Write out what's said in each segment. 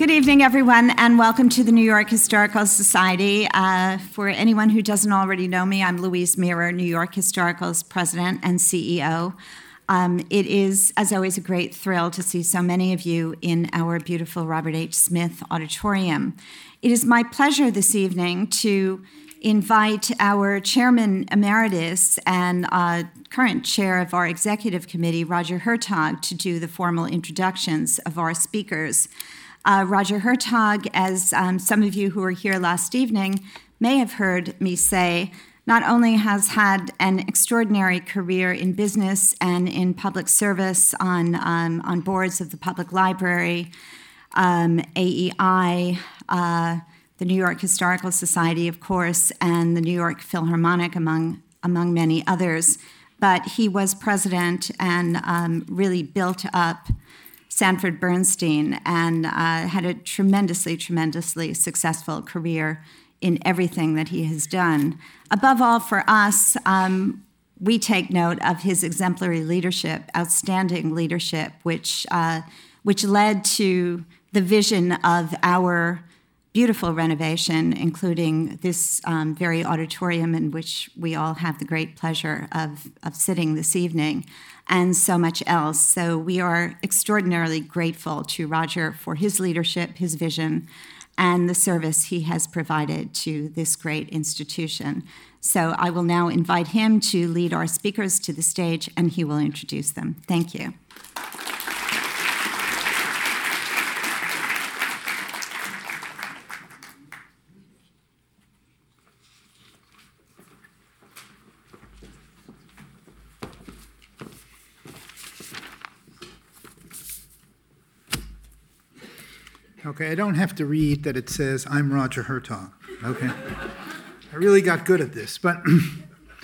Good evening, everyone, and welcome to the New York Historical Society. Uh, for anyone who doesn't already know me, I'm Louise Mirrer, New York Historical's president and CEO. Um, it is, as always, a great thrill to see so many of you in our beautiful Robert H. Smith Auditorium. It is my pleasure this evening to invite our chairman emeritus and uh, current chair of our executive committee, Roger Hertog, to do the formal introductions of our speakers. Uh, Roger Hertog, as um, some of you who were here last evening may have heard me say, not only has had an extraordinary career in business and in public service on, um, on boards of the Public Library, um, AEI, uh, the New York Historical Society, of course, and the New York Philharmonic, among, among many others. But he was president and um, really built up Sanford Bernstein and uh, had a tremendously, tremendously successful career in everything that he has done. Above all, for us, um, we take note of his exemplary leadership, outstanding leadership, which, uh, which led to the vision of our beautiful renovation, including this um, very auditorium in which we all have the great pleasure of, of sitting this evening, and so much else. So we are extraordinarily grateful to Roger for his leadership, his vision, and the service he has provided to this great institution. So I will now invite him to lead our speakers to the stage, and he will introduce them. Thank you. Okay, I don't have to read that it says, I'm Roger Hertog. Okay. I really got good at this. But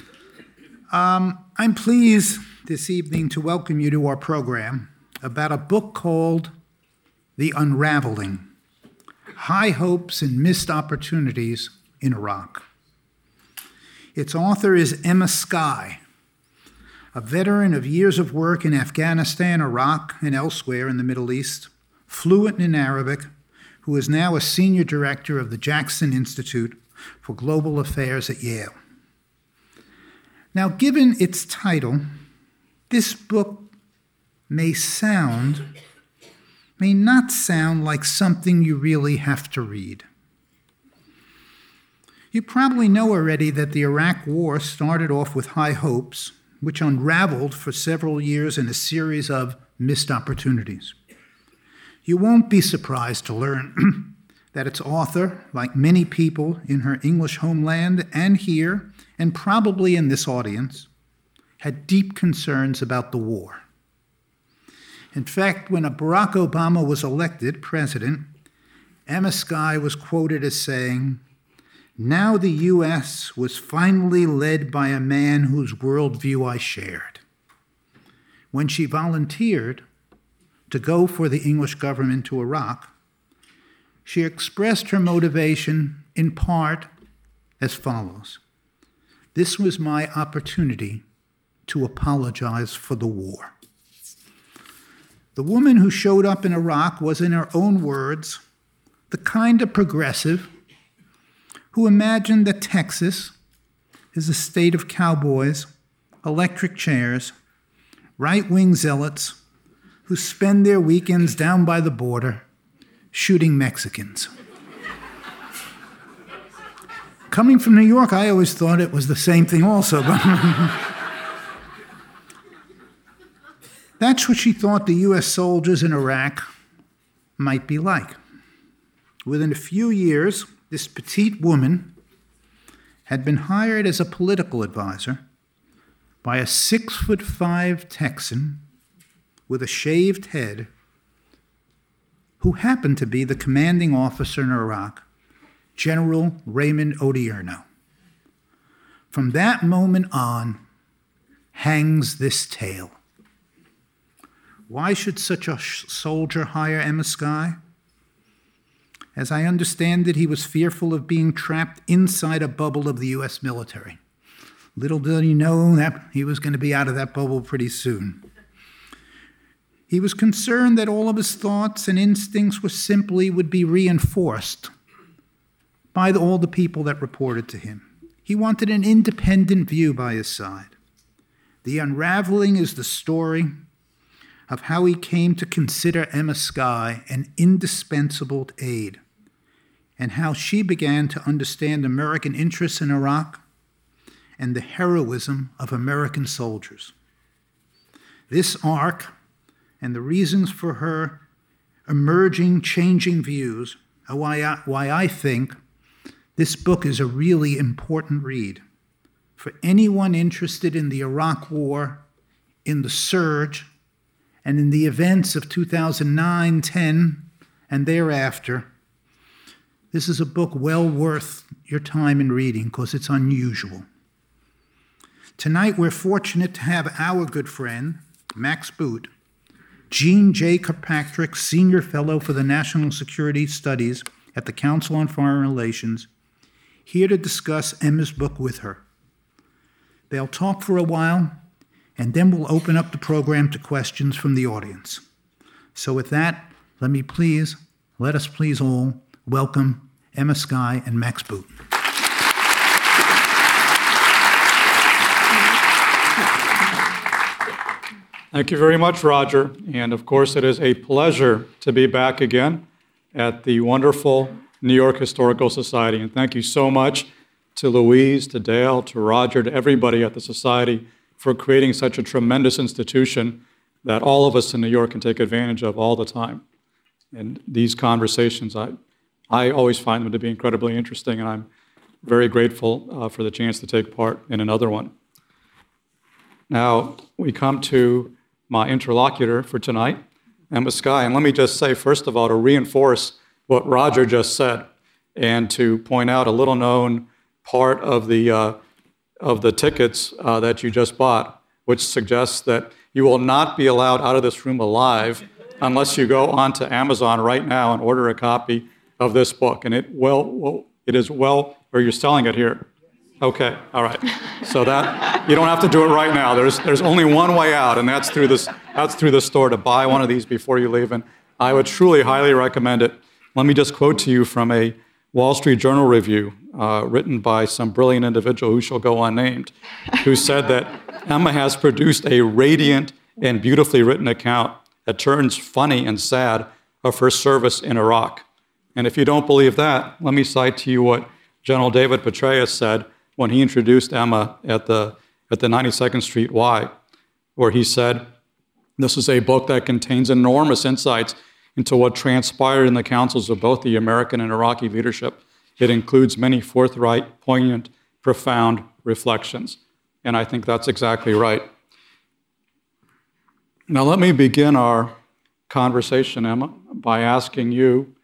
um, I'm pleased this evening to welcome you to our program about a book called The Unraveling High Hopes and Missed Opportunities in Iraq. Its author is Emma Sky, a veteran of years of work in Afghanistan, Iraq, and elsewhere in the Middle East, fluent in Arabic, who is now a senior director of the Jackson Institute for Global Affairs at Yale. Now, given its title, this book may sound, may not sound like something you really have to read. You probably know already that the Iraq War started off with high hopes, which unraveled for several years in a series of missed opportunities. You won't be surprised to learn that its author, like many people in her English homeland and here, and probably in this audience, had deep concerns about the war. In fact, when Barack Obama was elected president, Emma Sky was quoted as saying, Now the U.S. was finally led by a man whose worldview I shared. When she volunteered to go for the English government to Iraq, she expressed her motivation in part as follows This was my opportunity to apologize for the war. The woman who showed up in Iraq was, in her own words, the kind of progressive who imagined that Texas is a state of cowboys, electric chairs, right wing zealots, who spend their weekends down by the border shooting Mexicans. Coming from New York, I always thought it was the same thing, also. That's what she thought the U.S. soldiers in Iraq might be like. Within a few years, this petite woman had been hired as a political advisor by a six foot five Texan with a shaved head who happened to be the commanding officer in Iraq, General Raymond Odierno. From that moment on hangs this tale. Why should such a soldier hire Emma Sky? As I understand it, he was fearful of being trapped inside a bubble of the U.S. military. Little did he know that he was going to be out of that bubble pretty soon. He was concerned that all of his thoughts and instincts were simply would be reinforced by the, all the people that reported to him. He wanted an independent view by his side. The unraveling is the story of how he came to consider Emma Sky an indispensable aid, and how she began to understand American interests in Iraq and the heroism of American soldiers. This arc and the reasons for her emerging, changing views why I, why I think this book is a really important read for anyone interested in the Iraq War, in the surge, and in the events of 2009, 10, and thereafter. This is a book well worth your time in reading because it's unusual. Tonight, we're fortunate to have our good friend, Max Boot, Jeane J. Kirkpatrick, Senior Fellow for the National Security Studies at the Council on Foreign Relations, here to discuss Emma's book with her. They'll talk for a while, and then we'll open up the program to questions from the audience. So, with that, let me please, let us please all welcome Emma Sky and Max Boot. Thank you very much, Roger. And of course, it is a pleasure to be back again at the wonderful New York Historical Society. And thank you so much to Louise, to Dale, to Roger, to everybody at the Society for creating such a tremendous institution that all of us in New York can take advantage of all the time. And these conversations, I, I always find them to be incredibly interesting, and I'm very grateful uh, for the chance to take part in another one. Now, we come to my interlocutor for tonight, Emma Sky. And let me just say, first of all, to reinforce what Roger just said and to point out a little known part of the, uh, of the tickets uh, that you just bought, which suggests that you will not be allowed out of this room alive unless you go onto Amazon right now and order a copy of this book. And it well, well it is well, or you're selling it here. Okay, all right. So that you don't have to do it right now. There's there's only one way out, and that's through this that's through the store to buy one of these before you leave. And I would truly highly recommend it. Let me just quote to you from a Wall Street Journal review uh, written by some brilliant individual who shall go unnamed, who said that Emma has produced a radiant and beautifully written account that turns funny and sad of her service in Iraq. And if you don't believe that, let me cite to you what General David Petraeus said when he introduced Emma at the, at the 92nd Street Y, where he said, This is a book that contains enormous insights into what transpired in the councils of both the American and Iraqi leadership. It includes many forthright, poignant, profound reflections. And I think that's exactly right. Now, let me begin our conversation, Emma, by asking you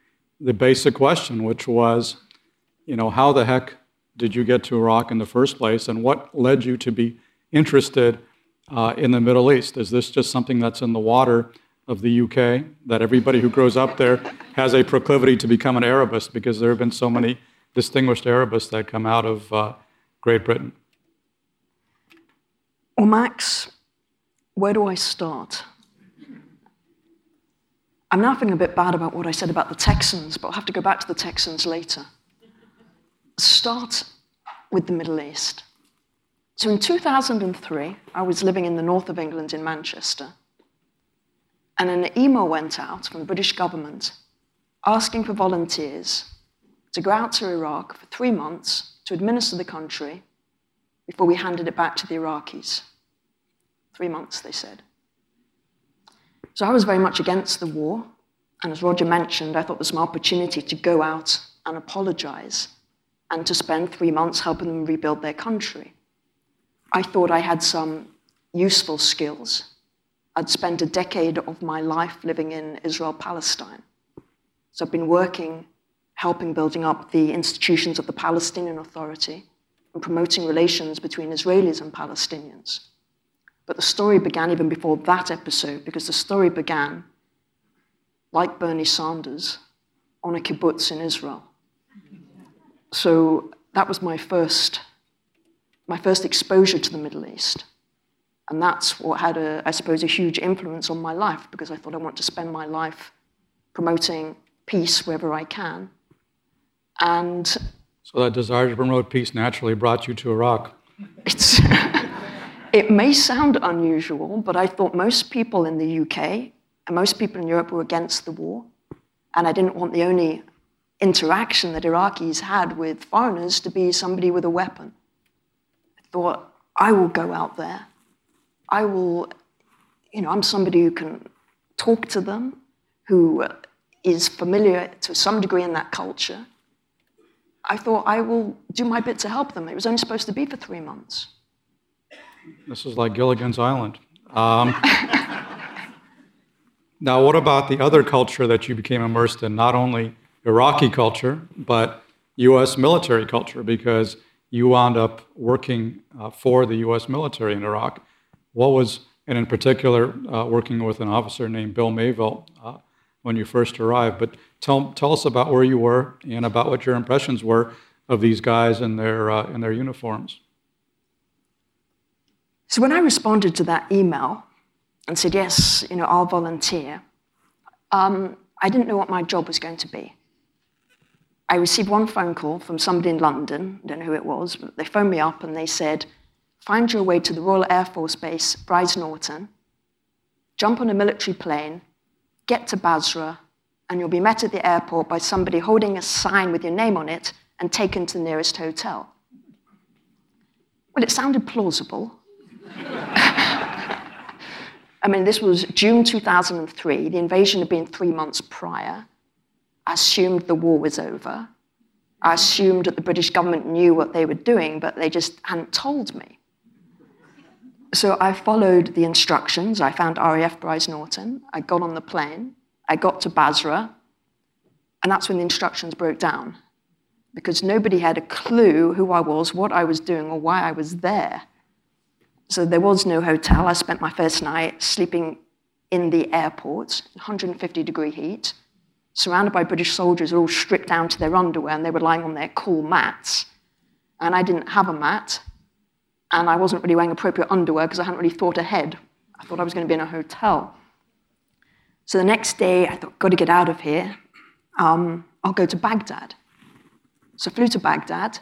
the basic question, which was, you know, how the heck did you get to Iraq in the first place, and what led you to be interested uh, in the Middle East? Is this just something that's in the water of the UK, that everybody who grows up there has a proclivity to become an Arabist because there have been so many distinguished Arabists that come out of uh, Great Britain. Well, Max, where do I start? I'm now feeling a bit bad about what I said about the Texans, but I'll have to go back to the Texans later. Start with the Middle East. So in 2003, I was living in the north of England in Manchester and an email went out from the British government asking for volunteers to go out to Iraq for three months to administer the country before we handed it back to the Iraqis. Three months, they said. So I was very much against the war. And as Roger mentioned, I thought there was an opportunity to go out and apologize and to spend three months helping them rebuild their country. I thought I had some useful skills I'd spent a decade of my life living in Israel Palestine. So I've been working, helping building up the institutions of the Palestinian Authority and promoting relations between Israelis and Palestinians. But the story began even before that episode because the story began, like Bernie Sanders, on a kibbutz in Israel. So that was my first, my first exposure to the Middle East. And that's what had, a, I suppose, a huge influence on my life because I thought I want to spend my life promoting peace wherever I can. And so that desire to promote peace naturally brought you to Iraq. It's it may sound unusual, but I thought most people in the UK and most people in Europe were against the war. And I didn't want the only interaction that Iraqis had with foreigners to be somebody with a weapon. I thought, I will go out there. I will, you know, I'm somebody who can talk to them, who is familiar to some degree in that culture. I thought I will do my bit to help them. It was only supposed to be for three months. This is like Gilligan's Island. Um, now, what about the other culture that you became immersed in? Not only Iraqi culture, but U.S. military culture, because you wound up working uh, for the U.S. military in Iraq. What was, and in particular, uh, working with an officer named Bill Mayville uh, when you first arrived. But tell, tell us about where you were and about what your impressions were of these guys in their, uh, in their uniforms. So when I responded to that email and said, yes, you know, I'll volunteer, um, I didn't know what my job was going to be. I received one phone call from somebody in London, I don't know who it was, but they phoned me up and they said, find your way to the Royal Air Force Base, Brize Norton, jump on a military plane, get to Basra, and you'll be met at the airport by somebody holding a sign with your name on it and taken to the nearest hotel. Well, it sounded plausible. I mean, this was June 2003. The invasion had been three months prior. I assumed the war was over. I assumed that the British government knew what they were doing, but they just hadn't told me. So I followed the instructions. I found RAF Brize Norton. I got on the plane. I got to Basra. And that's when the instructions broke down because nobody had a clue who I was, what I was doing, or why I was there. So there was no hotel. I spent my first night sleeping in the airport, 150 degree heat, surrounded by British soldiers all stripped down to their underwear, and they were lying on their cool mats. And I didn't have a mat, and I wasn't really wearing appropriate underwear because I hadn't really thought ahead. I thought I was going to be in a hotel. So the next day, I thought, got to get out of here. Um, I'll go to Baghdad. So I flew to Baghdad,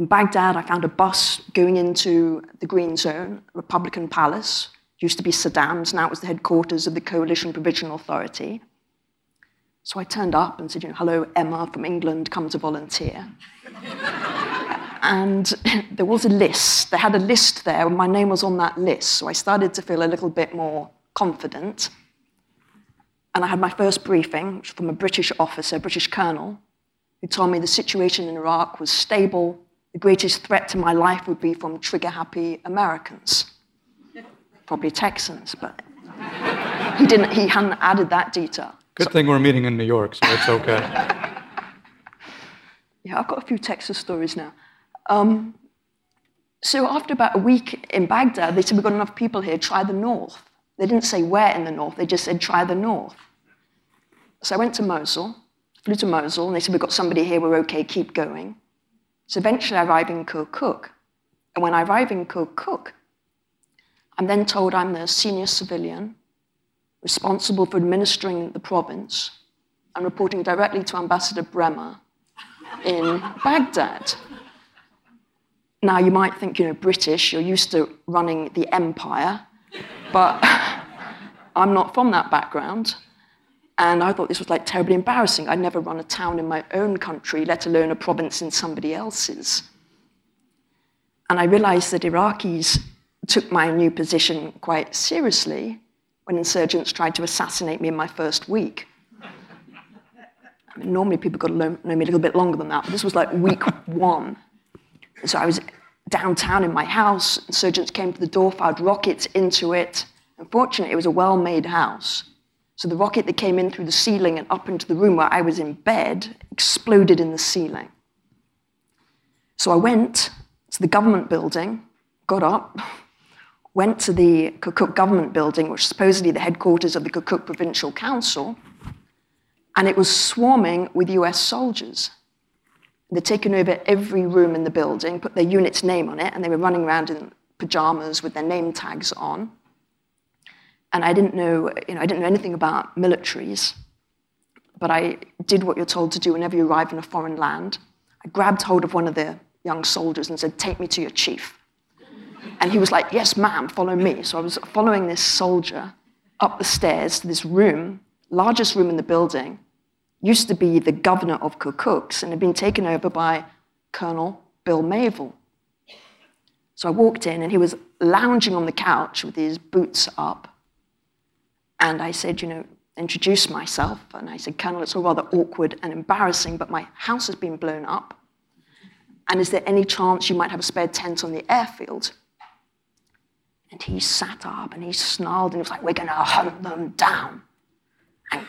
from Baghdad, I found a bus going into the Green Zone, Republican Palace. Used to be Saddam's, now it was the headquarters of the Coalition Provisional Authority. So I turned up and said, you know, hello, Emma from England, come to volunteer. and there was a list. They had a list there, and my name was on that list. So I started to feel a little bit more confident. And I had my first briefing from a British officer, British colonel, who told me the situation in Iraq was stable, the greatest threat to my life would be from trigger happy Americans, probably Texans, but he, didn't, he hadn't added that detail. Good so, thing we're meeting in New York, so it's okay. yeah, I've got a few Texas stories now. Um, so after about a week in Baghdad, they said, We've got enough people here, try the north. They didn't say where in the north, they just said, Try the north. So I went to Mosul, flew to Mosul, and they said, We've got somebody here, we're okay, keep going. So eventually I arrive in Kirkuk. And when I arrive in Kirkuk, I'm then told I'm the senior civilian responsible for administering the province and reporting directly to Ambassador Bremer in Baghdad. Now, you might think, you know, British, you're used to running the empire, but I'm not from that background. And I thought this was like terribly embarrassing. I'd never run a town in my own country, let alone a province in somebody else's. And I realized that Iraqis took my new position quite seriously when insurgents tried to assassinate me in my first week. I mean, normally people got to know me a little bit longer than that, but this was like week one. So I was downtown in my house, insurgents came to the door, fired rockets into it. Unfortunately, it was a well made house. So the rocket that came in through the ceiling and up into the room where I was in bed exploded in the ceiling. So I went to the government building, got up, went to the Kirkuk government building, which is supposedly the headquarters of the Kirkuk Provincial Council, and it was swarming with US soldiers. They'd taken over every room in the building, put their unit's name on it, and they were running around in pajamas with their name tags on. And I didn't know, you know, I didn't know anything about militaries, but I did what you're told to do whenever you arrive in a foreign land. I grabbed hold of one of the young soldiers and said, Take me to your chief. And he was like, Yes, ma'am, follow me. So I was following this soldier up the stairs to this room, largest room in the building, used to be the governor of Kirkuk's and had been taken over by Colonel Bill Mayville. So I walked in and he was lounging on the couch with his boots up. And I said, you know, introduce myself. And I said, Colonel, it's all rather awkward and embarrassing, but my house has been blown up. And is there any chance you might have a spare tent on the airfield? And he sat up and he snarled and he was like, We're going to hunt them down and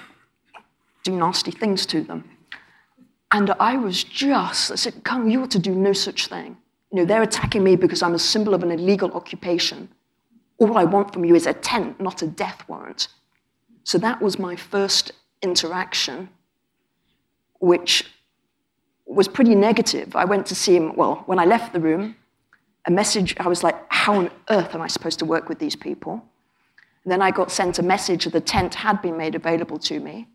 do nasty things to them. And I was just, I said, Colonel, you ought to do no such thing. You know, they're attacking me because I'm a symbol of an illegal occupation. All I want from you is a tent, not a death warrant. So that was my first interaction, which was pretty negative. I went to see him, well, when I left the room, a message, I was like, how on earth am I supposed to work with these people? And then I got sent a message that the tent had been made available to me.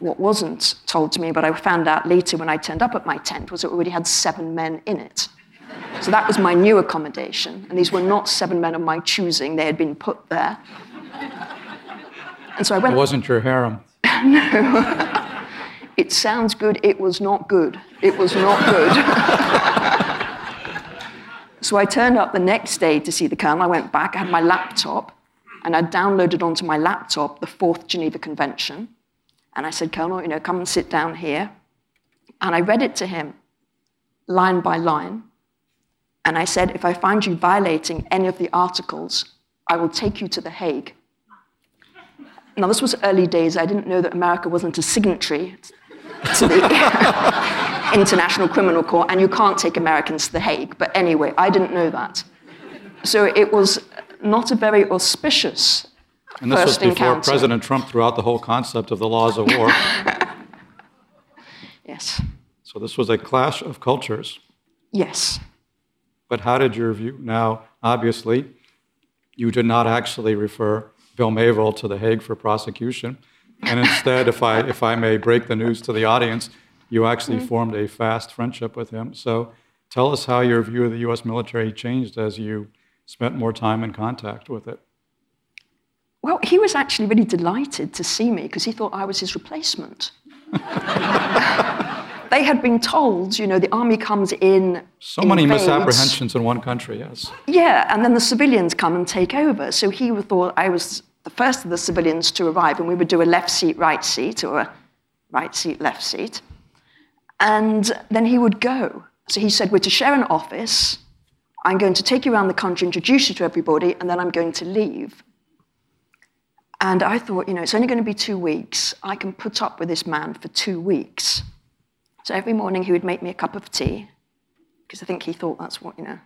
What wasn't told to me, but I found out later when I turned up at my tent, was it already had seven men in it. So that was my new accommodation. And these were not seven men of my choosing, they had been put there. And so I went. It wasn't your harem. no. it sounds good, it was not good. It was not good. so I turned up the next day to see the colonel. I went back, I had my laptop, and I downloaded onto my laptop the Fourth Geneva Convention. And I said, Colonel, you know, come and sit down here. And I read it to him line by line. And I said, if I find you violating any of the articles, I will take you to The Hague. Now, this was early days. I didn't know that America wasn't a signatory to the International Criminal Court, and you can't take Americans to The Hague. But anyway, I didn't know that. So it was not a very auspicious and this was before encounter. President Trump threw out the whole concept of the laws of war. yes. So this was a clash of cultures. Yes. But how did your view? Now, obviously, you did not actually refer Bill Mayville to The Hague for prosecution. And instead, if I, if I may break the news to the audience, you actually mm-hmm. formed a fast friendship with him. So tell us how your view of the US military changed as you spent more time in contact with it. Well, he was actually really delighted to see me because he thought I was his replacement. they had been told, you know, the army comes in. So many misapprehensions in one country, yes. Yeah, and then the civilians come and take over. So he thought I was the first of the civilians to arrive, and we would do a left seat, right seat, or a right seat, left seat. And then he would go. So he said, We're to share an office. I'm going to take you around the country, introduce you to everybody, and then I'm going to leave. And I thought, you know, it's only going to be two weeks. I can put up with this man for two weeks. So every morning he would make me a cup of tea, because I think he thought that's what, you know,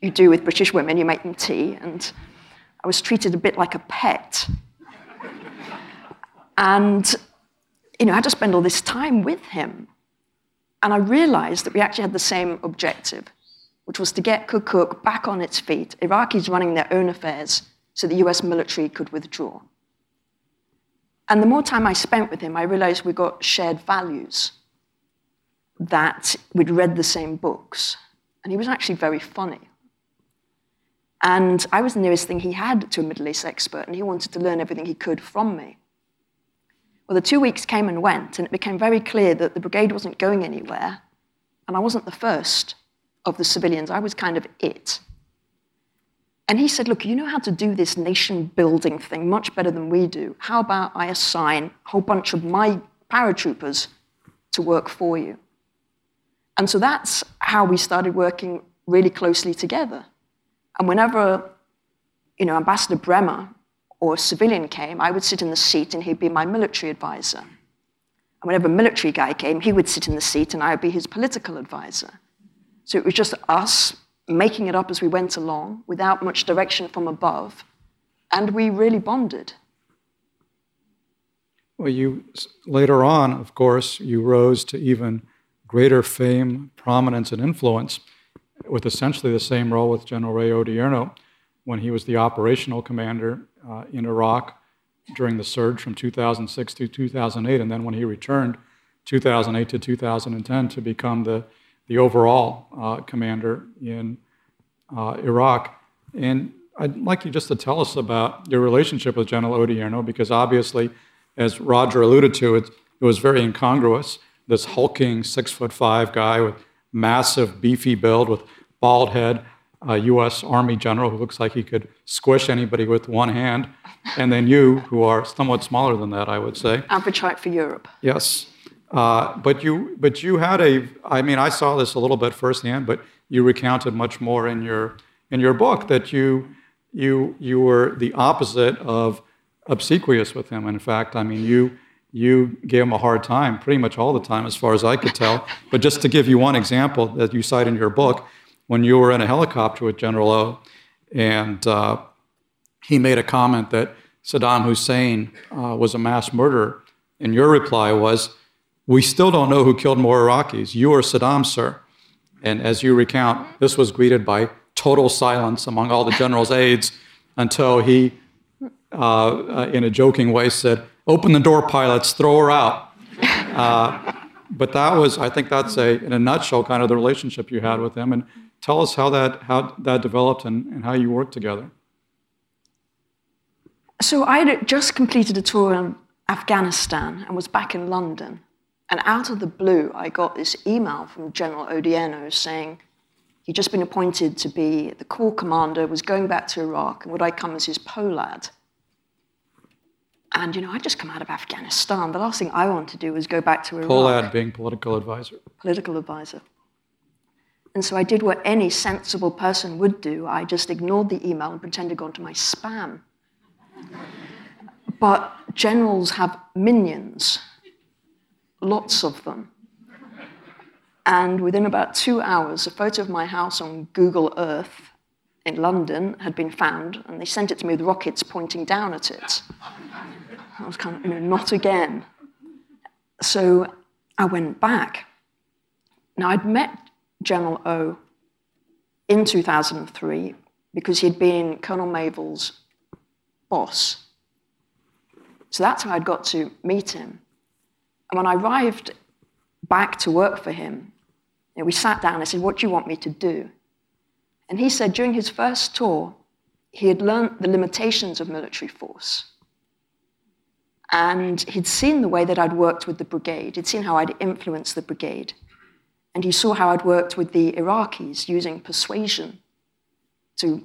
you do with British women, you make them tea. And I was treated a bit like a pet. and, you know, I had to spend all this time with him. And I realized that we actually had the same objective, which was to get Kirkuk back on its feet, Iraqis running their own affairs, so the US military could withdraw. And the more time I spent with him, I realized we got shared values, that we'd read the same books. And he was actually very funny. And I was the nearest thing he had to a Middle East expert, and he wanted to learn everything he could from me. Well, the two weeks came and went, and it became very clear that the brigade wasn't going anywhere, and I wasn't the first of the civilians. I was kind of it. And he said, Look, you know how to do this nation building thing much better than we do. How about I assign a whole bunch of my paratroopers to work for you? And so that's how we started working really closely together. And whenever, you know, Ambassador Bremer or a civilian came, I would sit in the seat and he'd be my military advisor. And whenever a military guy came, he would sit in the seat and I would be his political advisor. So it was just us making it up as we went along without much direction from above. And we really bonded. Well, you later on, of course, you rose to even greater fame, prominence, and influence with essentially the same role with General Ray Odierno when he was the operational commander uh, in Iraq during the surge from 2006 to 2008, and then when he returned 2008 to 2010 to become the, the overall uh, commander in uh, Iraq. And I'd like you just to tell us about your relationship with General Odierno, because obviously, as Roger alluded to, it, it was very incongruous. This hulking six foot five guy with massive, beefy build, with bald head, a U.S. Army general who looks like he could squish anybody with one hand, and then you, who are somewhat smaller than that, I would say. Appetite for Europe. Yes, uh, but you, but you had a. I mean, I saw this a little bit firsthand, but you recounted much more in your in your book that you you you were the opposite of obsequious with him. In fact, I mean, you you gave him a hard time pretty much all the time, as far as I could tell. but just to give you one example that you cite in your book, when you were in a helicopter with General O, and uh, he made a comment that Saddam Hussein uh, was a mass murderer, and your reply was, "We still don't know who killed more Iraqis, you or Saddam, sir." And as you recount, this was greeted by total silence among all the general's aides until he, uh, uh, in a joking way, said, Open the door, pilots, throw her out. Uh, but that was, I think that's a, in a nutshell, kind of the relationship you had with him. And tell us how that, how that developed and, and how you worked together. So I had just completed a tour in Afghanistan and was back in London. And out of the blue, I got this email from General Odierno saying he'd just been appointed to be the corps commander, was going back to Iraq, and would I come as his POLAD? And, you know, I'd just come out of Afghanistan. The last thing I wanted to do was go back to Iraq. POLAD being political advisor. Political advisor. And so I did what any sensible person would do. I just ignored the email and pretended to go into my spam. But generals have minions lots of them. And within about two hours, a photo of my house on Google Earth in London had been found, and they sent it to me with rockets pointing down at it. I was kind of, you know, not again. So I went back. Now, I'd met General O in 2003 because he'd been Colonel Mayville's boss. So that's how I'd got to meet him. And when I arrived back to work for him, you know, we sat down. I said, What do you want me to do? And he said during his first tour, he had learned the limitations of military force. And he'd seen the way that I'd worked with the brigade, he'd seen how I'd influenced the brigade. And he saw how I'd worked with the Iraqis using persuasion to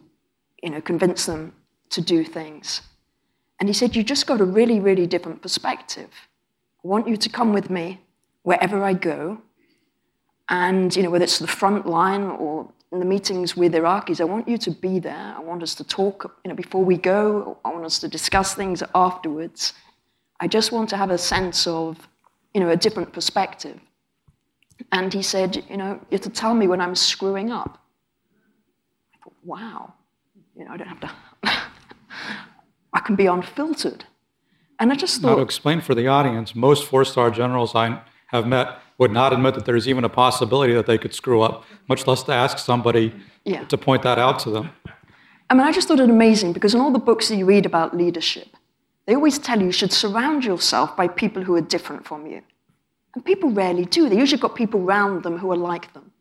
you know, convince them to do things. And he said, You just got a really, really different perspective. I want you to come with me wherever I go. And, you know, whether it's the front line or in the meetings with Iraqis, I want you to be there. I want us to talk, you know, before we go. I want us to discuss things afterwards. I just want to have a sense of, you know, a different perspective. And he said, you know, you have to tell me when I'm screwing up. I thought, wow, you know, I don't have to, I can be unfiltered. And I just thought. Now, to explain for the audience, most four star generals I have met would not admit that there's even a possibility that they could screw up, much less to ask somebody yeah. to point that out to them. I mean, I just thought it amazing because in all the books that you read about leadership, they always tell you you should surround yourself by people who are different from you. And people rarely do. They usually got people around them who are like them.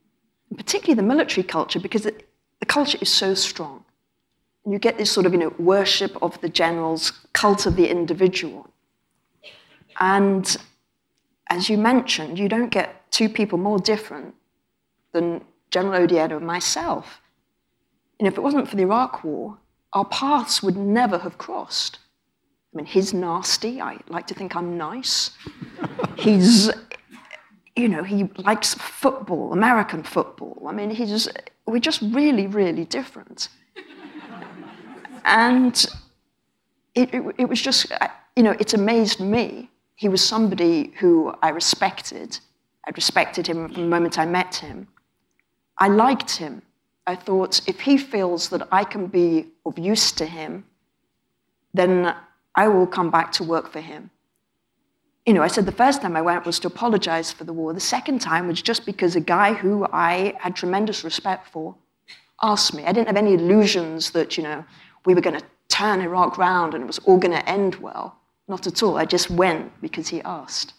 And particularly the military culture, because it, the culture is so strong. And you get this sort of, you know, worship of the generals, cult of the individual. And as you mentioned, you don't get two people more different than General Odierno and myself. And if it wasn't for the Iraq War, our paths would never have crossed. I mean, he's nasty. I like to think I'm nice. he's, you know, he likes football, American football. I mean, he's, we're just really, really different. And it, it, it was just, you know, it amazed me. He was somebody who I respected. I'd respected him from the moment I met him. I liked him. I thought if he feels that I can be of use to him, then I will come back to work for him. you know, I said the first time I went was to apologize for the war. The second time was just because a guy who I had tremendous respect for asked me. I didn't have any illusions that, you know, we were going to turn Iraq round and it was all going to end well. Not at all. I just went because he asked.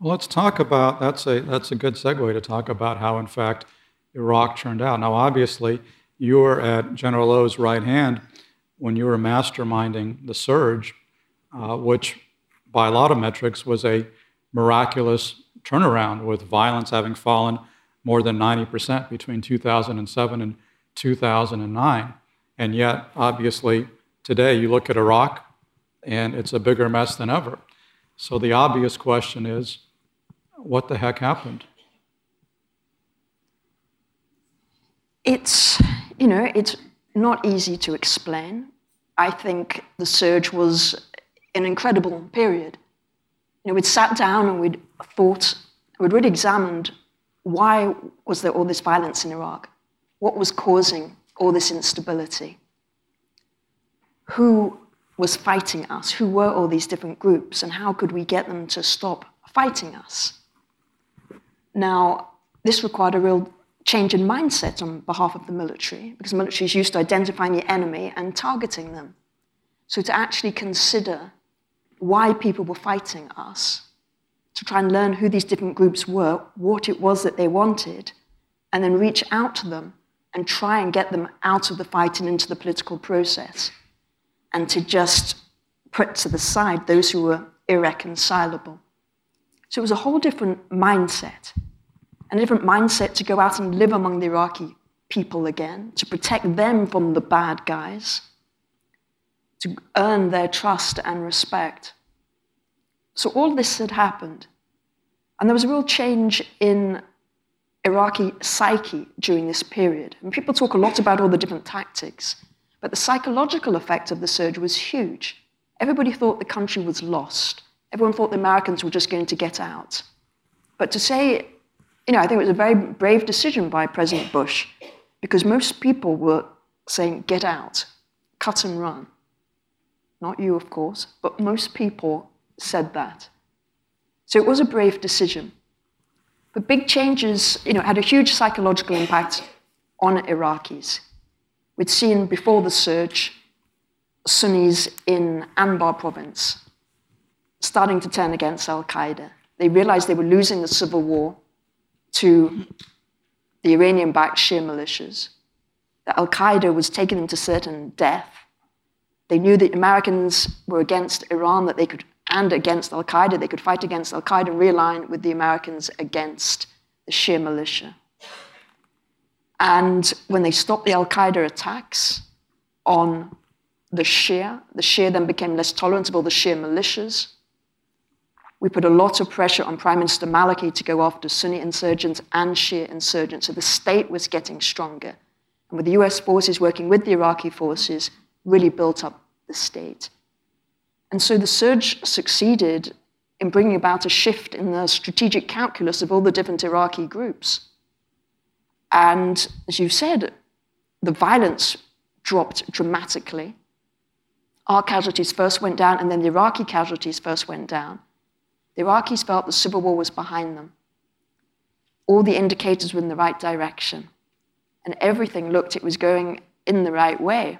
Well, let's talk about that's a that's a good segue to talk about how, in fact, Iraq turned out. Now, obviously, you were at General O's right hand when you were masterminding the surge, uh, which by a lot of metrics, was a miraculous turnaround, with violence having fallen more than 90% between 2007 and 2009. And yet, obviously, today you look at Iraq and it's a bigger mess than ever. So the obvious question is what the heck happened? It's, you know, it's not easy to explain. I think the surge was an incredible period. You know, we'd sat down and we'd thought, we'd really examined why was there all this violence in Iraq? What was causing all this instability? Who was fighting us? Who were all these different groups? And how could we get them to stop fighting us? Now, this required a real change in mindset on behalf of the military, because the military is used to identifying the enemy and targeting them. So to actually consider why people were fighting us, to try and learn who these different groups were, what it was that they wanted, and then reach out to them and try and get them out of the fight and into the political process, and to just put to the side those who were irreconcilable. So it was a whole different mindset, and a different mindset to go out and live among the Iraqi people again, to protect them from the bad guys to earn their trust and respect. So all this had happened. And there was a real change in Iraqi psyche during this period. And people talk a lot about all the different tactics, but the psychological effect of the surge was huge. Everybody thought the country was lost. Everyone thought the Americans were just going to get out. But to say, you know, I think it was a very brave decision by President Bush because most people were saying, get out, cut and run. Not you, of course, but most people said that. So it was a brave decision. But big changes, you know, had a huge psychological impact on Iraqis. We'd seen before the surge Sunnis in Anbar province starting to turn against Al Qaeda. They realized they were losing the civil war to the Iranian backed Shia militias, that Al Qaeda was taking them to certain death, they knew that Americans were against Iran, that they could, and against Al Qaeda, they could fight against Al Qaeda and realign with the Americans against the Shia militia. And when they stopped the Al Qaeda attacks on the Shia, the Shia then became less tolerant of all the Shia militias. We put a lot of pressure on Prime Minister Maliki to go after Sunni insurgents and Shia insurgents. So the state was getting stronger. And with the US forces working with the Iraqi forces, really built up the state. And so the surge succeeded in bringing about a shift in the strategic calculus of all the different Iraqi groups. And as you said, the violence dropped dramatically. Our casualties first went down, and then the Iraqi casualties first went down. The Iraqis felt the civil war was behind them. All the indicators were in the right direction, and everything looked it was going in the right way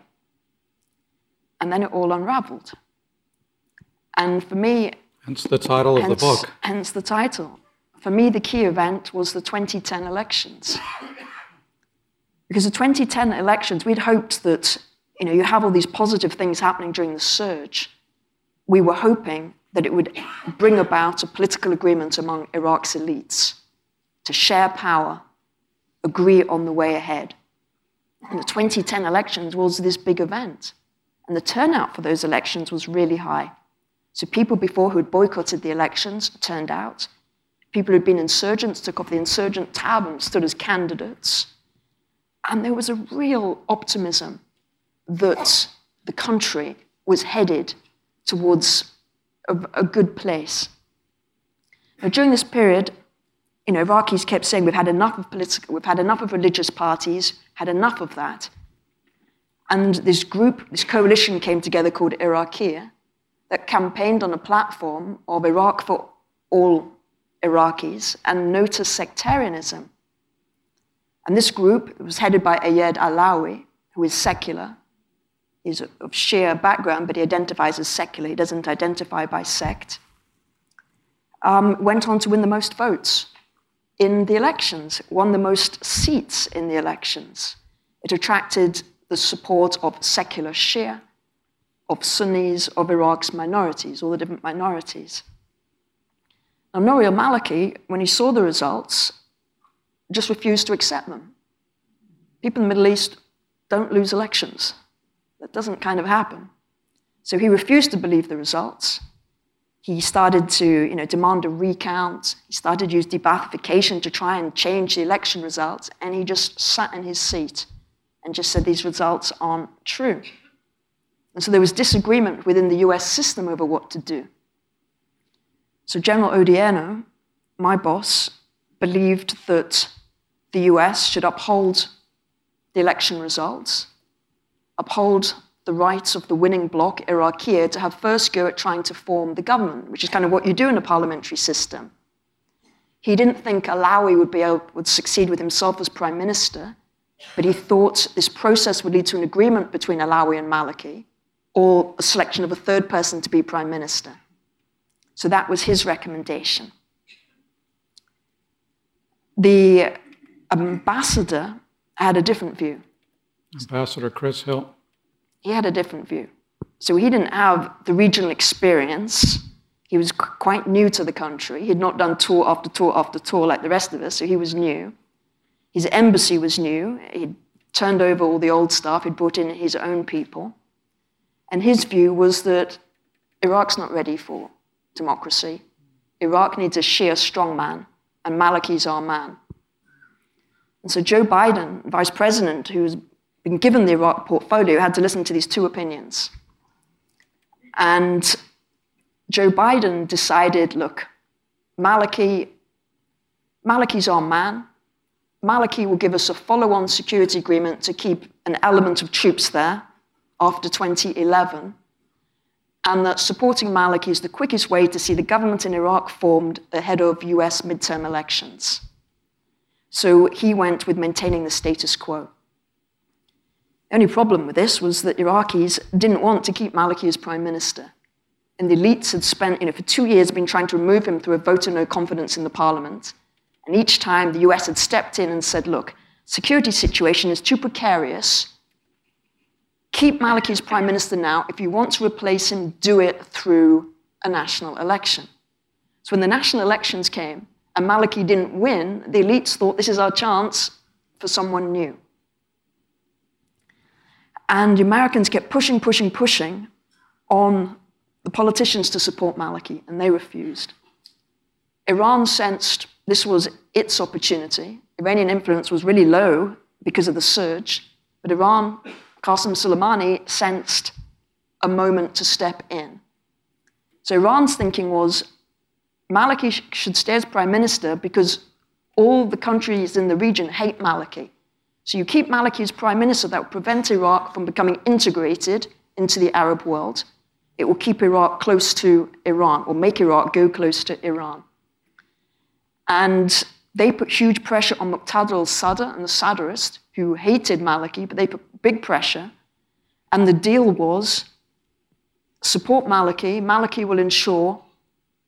and then it all unraveled. And for me, hence the title hence, of the book. Hence the title. For me, the key event was the 2010 elections. Because the 2010 elections, we'd hoped that you know you have all these positive things happening during the surge. We were hoping that it would bring about a political agreement among Iraq's elites to share power, agree on the way ahead. And the 2010 elections was this big event. And the turnout for those elections was really high. So people before who had boycotted the elections turned out. People who'd been insurgents took off the insurgent tab and stood as candidates. And there was a real optimism that the country was headed towards a, a good place. Now, during this period, you know, Iraqis kept saying we've had enough of political, we've had enough of religious parties, had enough of that. And this group, this coalition came together called Iraqiya, that campaigned on a platform of Iraq for all Iraqis and no to sectarianism. And this group was headed by Ayad Allawi, who is secular. He's of Shia background, but he identifies as secular. He doesn't identify by sect. Um, went on to win the most votes in the elections, won the most seats in the elections. It attracted the support of secular Shia, of Sunnis, of Iraq's minorities, all the different minorities. Now, Nouri al-Maliki, when he saw the results, just refused to accept them. People in the Middle East don't lose elections. That doesn't kind of happen. So he refused to believe the results. He started to you know, demand a recount. He started to use de-Baathification to try and change the election results. And he just sat in his seat and just said these results aren't true. And so there was disagreement within the US system over what to do. So General Odierno, my boss, believed that the US should uphold the election results, uphold the rights of the winning bloc, Iraqiya, to have first go at trying to form the government, which is kind of what you do in a parliamentary system. He didn't think Allawi would, be able, would succeed with himself as prime minister, but he thought this process would lead to an agreement between Allawi and Maliki, or a selection of a third person to be prime minister. So that was his recommendation. The ambassador had a different view. Ambassador Chris Hill. He had a different view. So he didn't have the regional experience. He was quite new to the country. He had not done tour after tour after tour like the rest of us, so he was new. His embassy was new. He'd turned over all the old stuff, he'd brought in his own people. And his view was that Iraq's not ready for democracy. Iraq needs a Shia strongman, and Maliki's our man. And so Joe Biden, vice president, who's been given the Iraq portfolio, had to listen to these two opinions. And Joe Biden decided look, Maliki, Maliki's our man. Maliki will give us a follow on security agreement to keep an element of troops there after 2011 and that supporting Maliki is the quickest way to see the government in Iraq formed ahead of US midterm elections. So he went with maintaining the status quo. The only problem with this was that Iraqis didn't want to keep Maliki as prime minister. And the elites had spent, you know, for two years been trying to remove him through a vote of no confidence in the parliament. And each time the US had stepped in and said, look, security situation is too precarious keep Maliki as prime minister now. If you want to replace him, do it through a national election. So when the national elections came and Maliki didn't win, the elites thought this is our chance for someone new. And the Americans kept pushing, pushing, pushing on the politicians to support Maliki, and they refused. Iran sensed this was its opportunity. Iranian influence was really low because of the surge, but Iran Qasem Soleimani sensed a moment to step in. So Iran's thinking was Maliki should stay as prime minister because all the countries in the region hate Maliki. So you keep Maliki as prime minister, that will prevent Iraq from becoming integrated into the Arab world. It will keep Iraq close to Iran, or make Iraq go close to Iran. And they put huge pressure on Muqtada al-Sadr and the Sadrists, who hated Maliki, but they put big pressure. And the deal was support Maliki. Maliki will ensure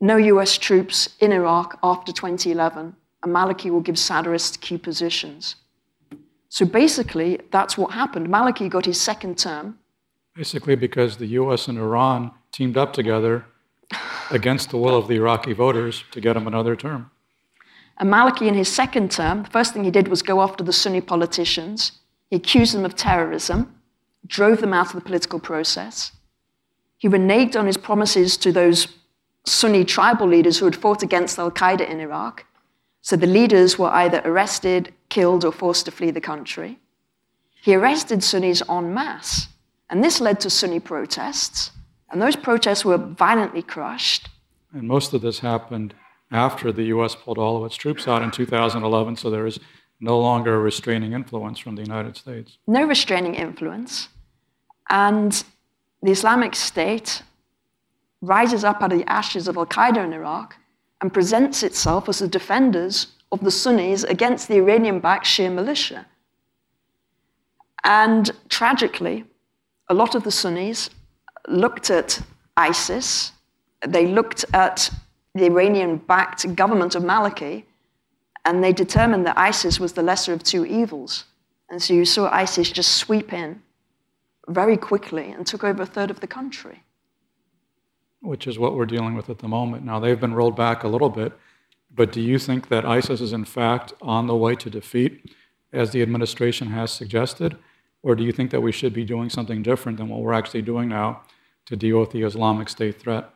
no US troops in Iraq after 2011, and Maliki will give Sadrists key positions. So basically, that's what happened. Maliki got his second term. Basically, because the US and Iran teamed up together against the will of the Iraqi voters to get him another term. And Maliki, in his second term, the first thing he did was go after the Sunni politicians. He accused them of terrorism, drove them out of the political process. He reneged on his promises to those Sunni tribal leaders who had fought against Al Qaeda in Iraq. So the leaders were either arrested, killed, or forced to flee the country. He arrested Sunnis en masse, and this led to Sunni protests, and those protests were violently crushed. And most of this happened after the U.S. pulled all of its troops out in 2011, so there is no longer a restraining influence from the United States. No restraining influence. And the Islamic State rises up out of the ashes of Al Qaeda in Iraq and presents itself as the defenders of the Sunnis against the Iranian backed Shia militia. And tragically, a lot of the Sunnis looked at ISIS, they looked at the Iranian backed government of Maliki, and they determined that ISIS was the lesser of two evils. And so you saw ISIS just sweep in very quickly and took over a third of the country. Which is what we're dealing with at the moment. Now, they've been rolled back a little bit, but do you think that ISIS is in fact on the way to defeat, as the administration has suggested? Or do you think that we should be doing something different than what we're actually doing now to deal with the Islamic State threat?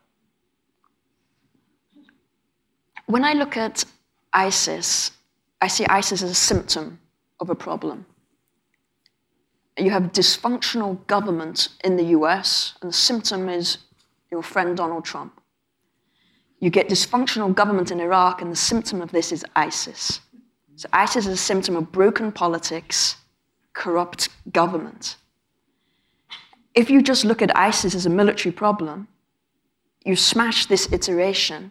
When I look at ISIS, I see ISIS as a symptom of a problem. You have dysfunctional government in the US, and the symptom is your friend Donald Trump. You get dysfunctional government in Iraq, and the symptom of this is ISIS. So, ISIS is a symptom of broken politics, corrupt government. If you just look at ISIS as a military problem, you smash this iteration,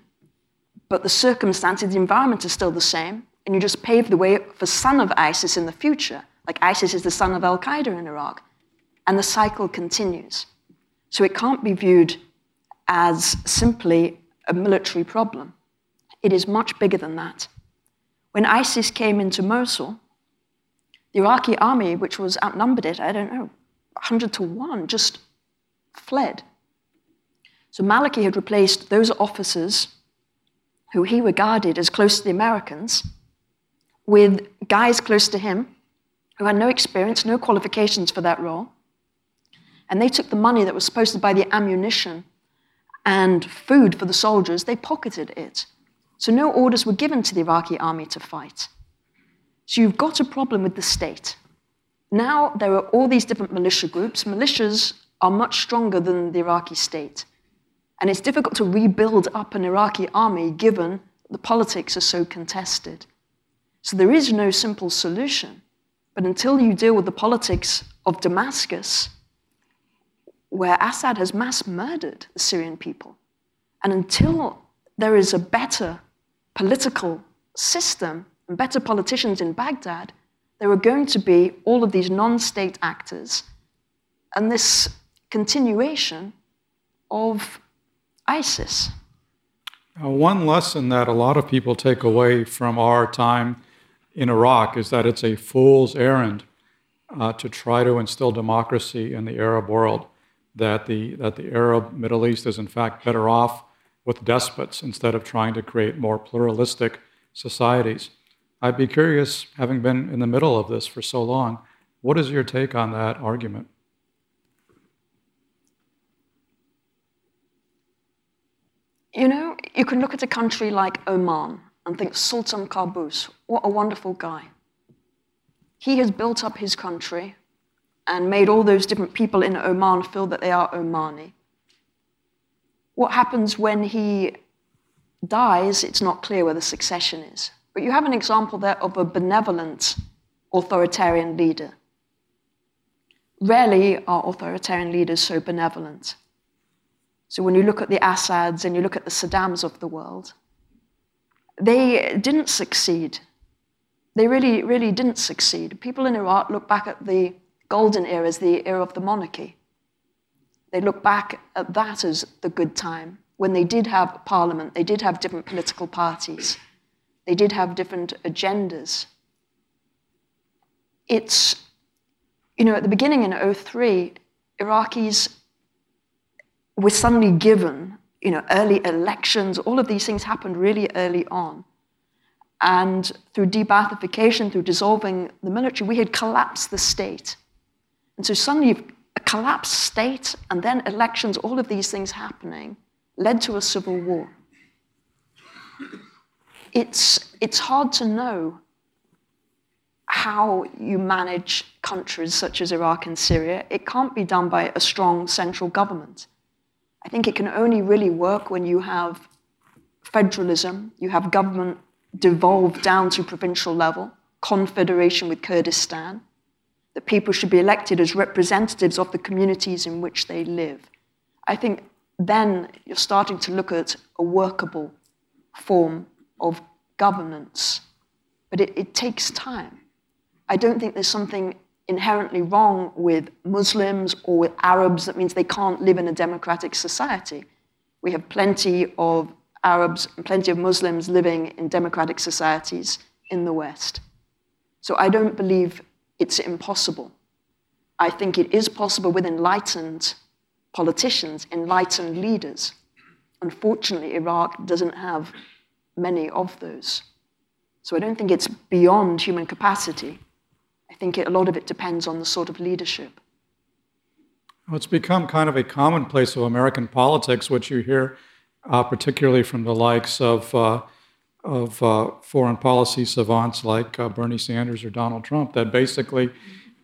but the circumstances, the environment is still the same, and you just pave the way for son of ISIS in the future, like ISIS is the son of Al Qaeda in Iraq. And the cycle continues. So it can't be viewed as simply a military problem. It is much bigger than that. When ISIS came into Mosul, the Iraqi army, which was outnumbered it, I don't know, 100 to 1, just fled. So Maliki had replaced those officers who he regarded as close to the Americans with guys close to him who had no experience, no qualifications for that role. And they took the money that was supposed to buy the ammunition and food for the soldiers, they pocketed it. So no orders were given to the Iraqi army to fight. So you've got a problem with the state. Now there are all these different militia groups. Militias are much stronger than the Iraqi state. And it's difficult to rebuild up an Iraqi army given the politics are so contested. So there is no simple solution. But until you deal with the politics of Damascus, where Assad has mass murdered the Syrian people, and until there is a better political system and better politicians in Baghdad, there are going to be all of these non state actors and this continuation of ISIS. One lesson that a lot of people take away from our time in Iraq is that it's a fool's errand uh, to try to instill democracy in the Arab world, that the, that the Arab Middle East is in fact better off with despots instead of trying to create more pluralistic societies. I'd be curious, having been in the middle of this for so long, what is your take on that argument? You know, you can look at a country like Oman and think Sultan Qaboos, what a wonderful guy. He has built up his country and made all those different people in Oman feel that they are Omani. What happens when he dies, it's not clear where the succession is. But you have an example there of a benevolent authoritarian leader. Rarely are authoritarian leaders so benevolent. So when you look at the Assads and you look at the Saddams of the world, they didn't succeed. They really, really didn't succeed. People in Iraq look back at the golden era as the era of the monarchy. They look back at that as the good time, when they did have parliament, they did have different political parties, they did have different agendas. It's, you know, at the beginning in 03, Iraqis were suddenly given you know, early elections, all of these things happened really early on. And through de-Baathification, through dissolving the military, we had collapsed the state. And so suddenly, you've a collapsed state and then elections, all of these things happening, led to a civil war. It's, it's hard to know how you manage countries such as Iraq and Syria. It can't be done by a strong central government. I think it can only really work when you have federalism, you have government devolved down to provincial level, confederation with Kurdistan, that people should be elected as representatives of the communities in which they live. I think then you're starting to look at a workable form of governance. But it, it takes time. I don't think there's something inherently wrong with Muslims or with Arabs that means they can't live in a democratic society. We have plenty of Arabs and plenty of Muslims living in democratic societies in the West. So I don't believe it's impossible. I think it is possible with enlightened politicians, enlightened leaders. Unfortunately, Iraq doesn't have many of those. So I don't think it's beyond human capacity. I think it, a lot of it depends on the sort of leadership. Well, it's become kind of a commonplace of American politics, which you hear uh, particularly from the likes of, uh, of uh, foreign policy savants like uh, Bernie Sanders or Donald Trump, that basically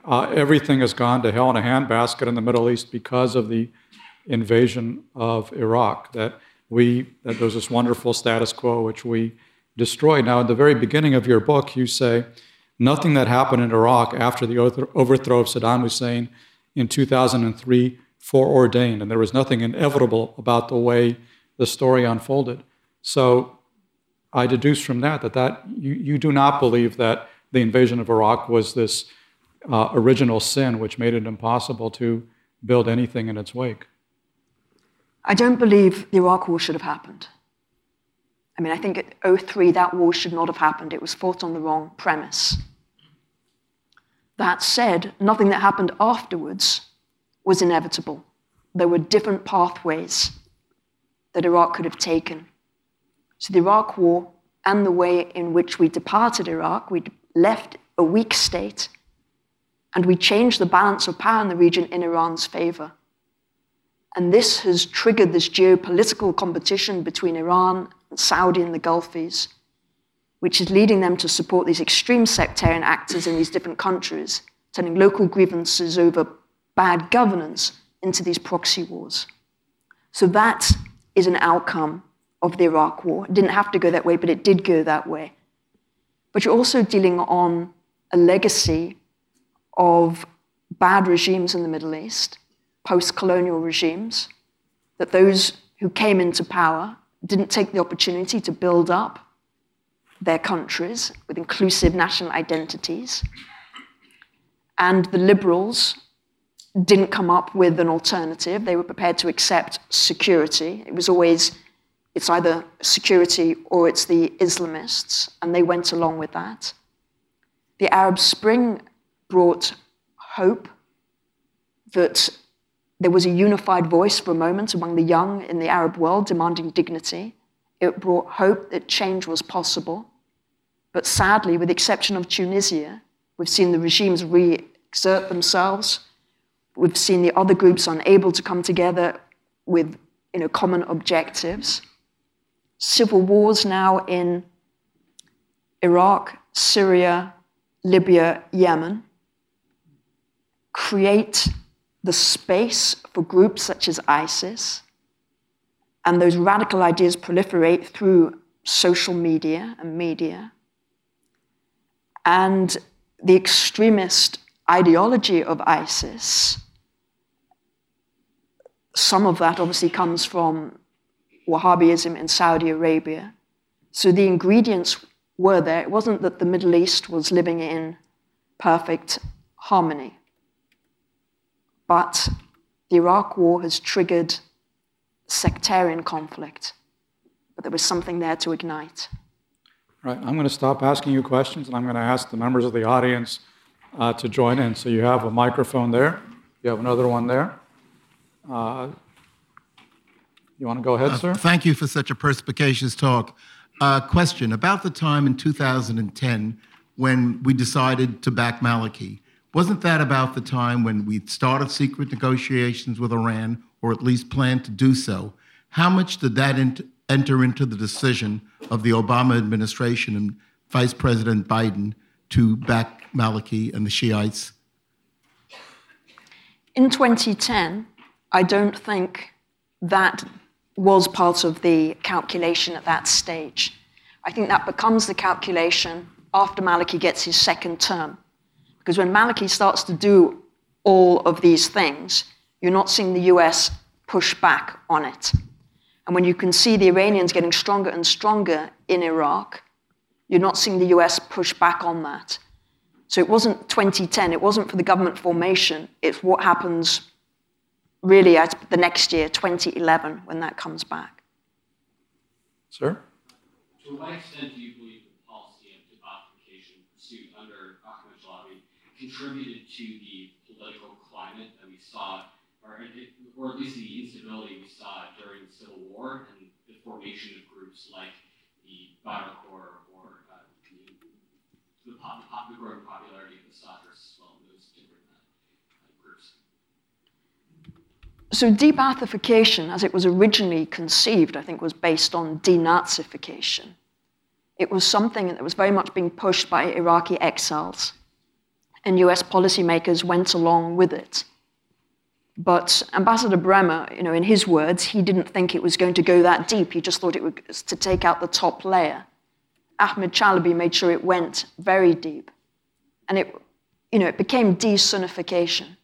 uh, everything has gone to hell in a handbasket in the Middle East because of the invasion of Iraq. That we that there was this wonderful status quo which we destroyed. Now, at the very beginning of your book, you say nothing that happened in Iraq after the overthrow of Saddam Hussein in 2003 foreordained, and there was nothing inevitable about the way the story unfolded. So I deduce from that that, that you, you do not believe that the invasion of Iraq was this uh, original sin which made it impossible to build anything in its wake. I don't believe the Iraq War should have happened. I mean, I think at 03 that war should not have happened. It was fought on the wrong premise. That said, nothing that happened afterwards was inevitable. There were different pathways that Iraq could have taken. So the Iraq War and the way in which we departed Iraq, we left a weak state, and we changed the balance of power in the region in Iran's favor. And this has triggered this geopolitical competition between Iran and Saudi and the Gulfies, which is leading them to support these extreme sectarian actors in these different countries, turning local grievances over bad governance into these proxy wars. So that is an outcome of the Iraq War. It didn't have to go that way, but it did go that way. But you're also dealing on a legacy of bad regimes in the Middle East, post colonial regimes, that those who came into power didn't take the opportunity to build up their countries with inclusive national identities. And the liberals didn't come up with an alternative. They were prepared to accept security. It was always, it's either security or it's the Islamists, and they went along with that. The Arab Spring brought hope that there was a unified voice for a moment among the young in the Arab world demanding dignity. It brought hope that change was possible. But sadly, with the exception of Tunisia, we've seen the regimes re exert themselves We've seen the other groups unable to come together with you know, common objectives. Civil wars now in Iraq, Syria, Libya, Yemen create the space for groups such as ISIS, and those radical ideas proliferate through social media and media. And the extremist ideology of ISIS some of that obviously comes from Wahhabism in Saudi Arabia. So the ingredients were there. It wasn't that the Middle East was living in perfect harmony. But the Iraq War has triggered sectarian conflict. But there was something there to ignite. Right. I'm going to stop asking you questions and I'm going to ask the members of the audience uh, to join in. So you have a microphone there, you have another one there. Uh, you want to go ahead, uh, sir? Thank you for such a perspicacious talk. Uh, question about the time in 2010 when we decided to back Maliki. Wasn't that about the time when we started secret negotiations with Iran, or at least planned to do so? How much did that ent- enter into the decision of the Obama administration and Vice President Biden to back Maliki and the Shiites? In 2010, I don't think that was part of the calculation at that stage. I think that becomes the calculation after Maliki gets his second term. Because when Maliki starts to do all of these things, you're not seeing the US push back on it. And when you can see the Iranians getting stronger and stronger in Iraq, you're not seeing the US push back on that. So it wasn't 2010, it wasn't for the government formation, it's what happens really at the next year, 2011, when that comes back. Sir? To what extent do you believe the policy of de-Baathification pursued under Ahmed Chalabi contributed to the political climate that we saw, or, or at least the instability we saw during the Civil War and the formation of groups like the Badr Corps or uh, the, the, pop, the, growing popularity of the Sadrs as well, those different uh, groups? So de-Baathification, as it was originally conceived, I think was based on denazification. It was something that was very much being pushed by Iraqi exiles, and US policymakers went along with it. But Ambassador Bremer, you know, in his words, he didn't think it was going to go that deep. He just thought it was to take out the top layer. Ahmed Chalabi made sure it went very deep. And it, you know, it became de-Sunnification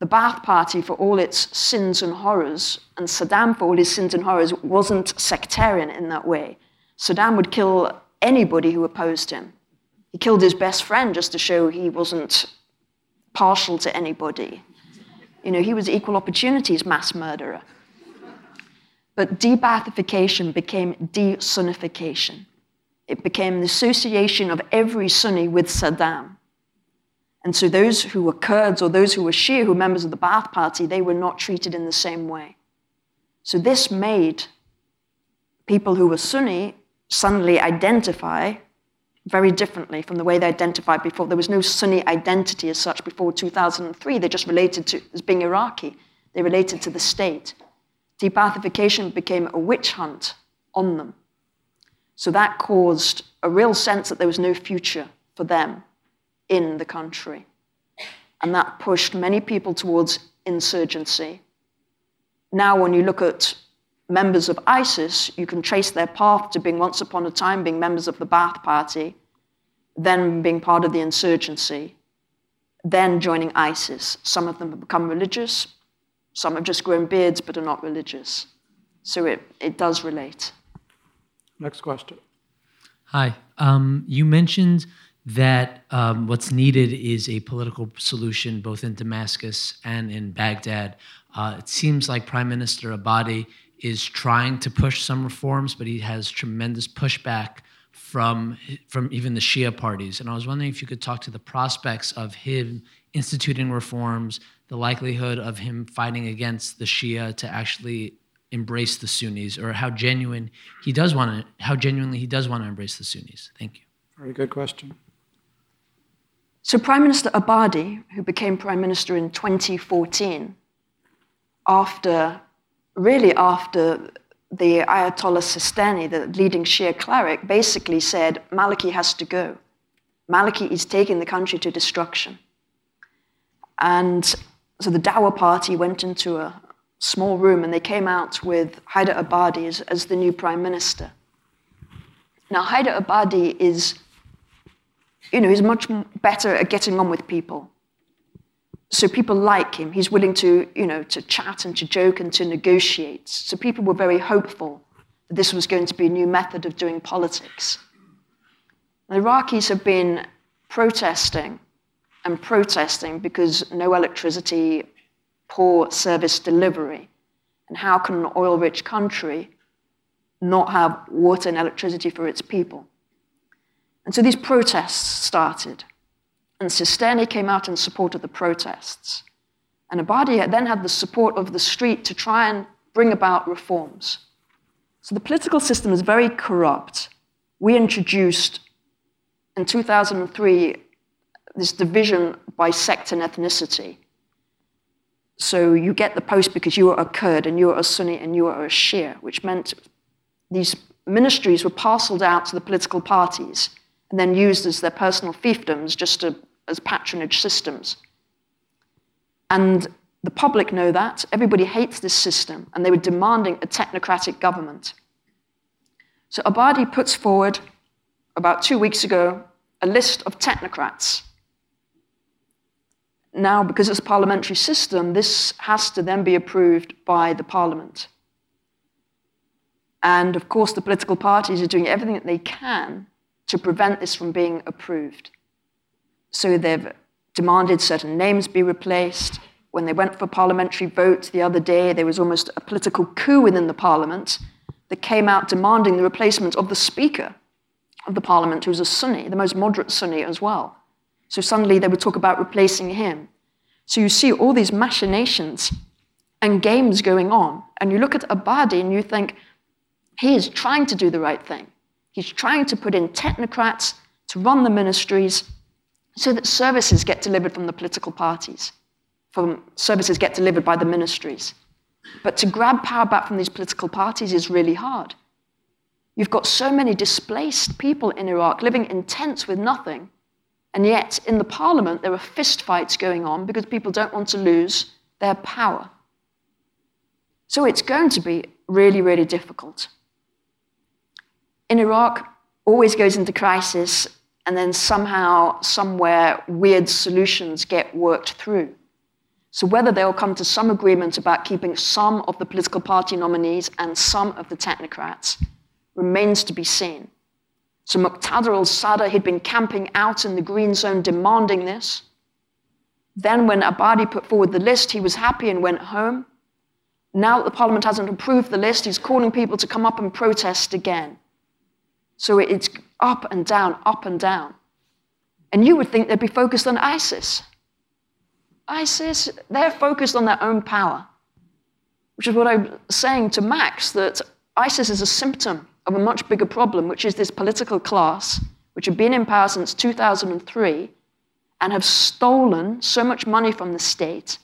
the Ba'ath Party, for all its sins and horrors, and Saddam, for all his sins and horrors, wasn't sectarian in that way. Saddam would kill anybody who opposed him. He killed his best friend just to show he wasn't partial to anybody. You know, he was equal opportunities mass murderer. But de-Baathification became de-Sunnification. It became the association of every Sunni with Saddam. And so those who were Kurds or those who were Shia, who were members of the Ba'ath Party, they were not treated in the same way. So this made people who were Sunni suddenly identify very differently from the way they identified before. There was no Sunni identity as such before 2003. They just related to as being Iraqi. They related to the state. De-Baathification became a witch hunt on them. So that caused a real sense that there was no future for them in the country. And that pushed many people towards insurgency. Now, when you look at members of ISIS, you can trace their path to being once upon a time being members of the Ba'ath Party, then being part of the insurgency, then joining ISIS. Some of them have become religious, some have just grown beards but are not religious. So it, it does relate. Next question. Hi. Um, you mentioned that um, what's needed is a political solution both in Damascus and in Baghdad. Uh, it seems like Prime Minister Abadi is trying to push some reforms, but he has tremendous pushback from from even the Shia parties. And I was wondering if you could talk to the prospects of him instituting reforms, the likelihood of him fighting against the Shia to actually embrace the Sunnis, or how genuine he does want to, how genuinely he does want to embrace the Sunnis. Thank you. Very good question. So, Prime Minister Abadi, who became Prime Minister in 2014, after really after the Ayatollah Sistani, the leading Shia cleric, basically said Maliki has to go. Maliki is taking the country to destruction. And so the Dawa party went into a small room and they came out with Haider Abadi as, as the new prime minister. Now, Haider Abadi is you know, he's much better at getting on with people. So people like him. He's willing to, you know, to chat and to joke and to negotiate. So people were very hopeful that this was going to be a new method of doing politics. The Iraqis have been protesting and protesting because no electricity, poor service delivery. And how can an oil rich country not have water and electricity for its people? And so these protests started. And Sistani came out in support of the protests. And Abadi then had the support of the street to try and bring about reforms. So the political system is very corrupt. We introduced in 2003 this division by sect and ethnicity. So you get the post because you are a Kurd and you are a Sunni and you are a Shia, which meant these ministries were parceled out to the political parties and then used as their personal fiefdoms just to, as patronage systems. And the public know that. Everybody hates this system, and they were demanding a technocratic government. So Abadi puts forward, about two weeks ago, a list of technocrats. now, because it's a parliamentary system, this has to then be approved by the parliament. And of course, the political parties are doing everything that they can to prevent this from being approved. So they've demanded certain names be replaced. When they went for parliamentary vote the other day, there was almost a political coup within the parliament that came out demanding the replacement of the Speaker of the parliament, who was a Sunni, the most moderate Sunni as well. So suddenly they would talk about replacing him. So you see all these machinations and games going on. And you look at Abadi and you think, he is trying to do the right thing. He's trying to put in technocrats to run the ministries so that services get delivered from the political parties, from services get delivered by the ministries. But to grab power back from these political parties is really hard. You've got so many displaced people in Iraq living in tents with nothing, and yet in the parliament there are fistfights going on because people don't want to lose their power. So it's going to be really, really difficult. In Iraq, always goes into crisis, and then somehow, somewhere, weird solutions get worked through. So whether they'll come to some agreement about keeping some of the political party nominees and some of the technocrats remains to be seen. So Muqtada al-Sadr had been camping out in the green zone demanding this. Then when Abadi put forward the list, he was happy and went home. Now that the parliament hasn't approved the list, he's calling people to come up and protest again. So it's up and down, up and down. And you would think they'd be focused on ISIS. ISIS, they're focused on their own power, which is what I'm saying to Max that ISIS is a symptom of a much bigger problem, which is this political class, which have been in power since 2003 and have stolen so much money from the state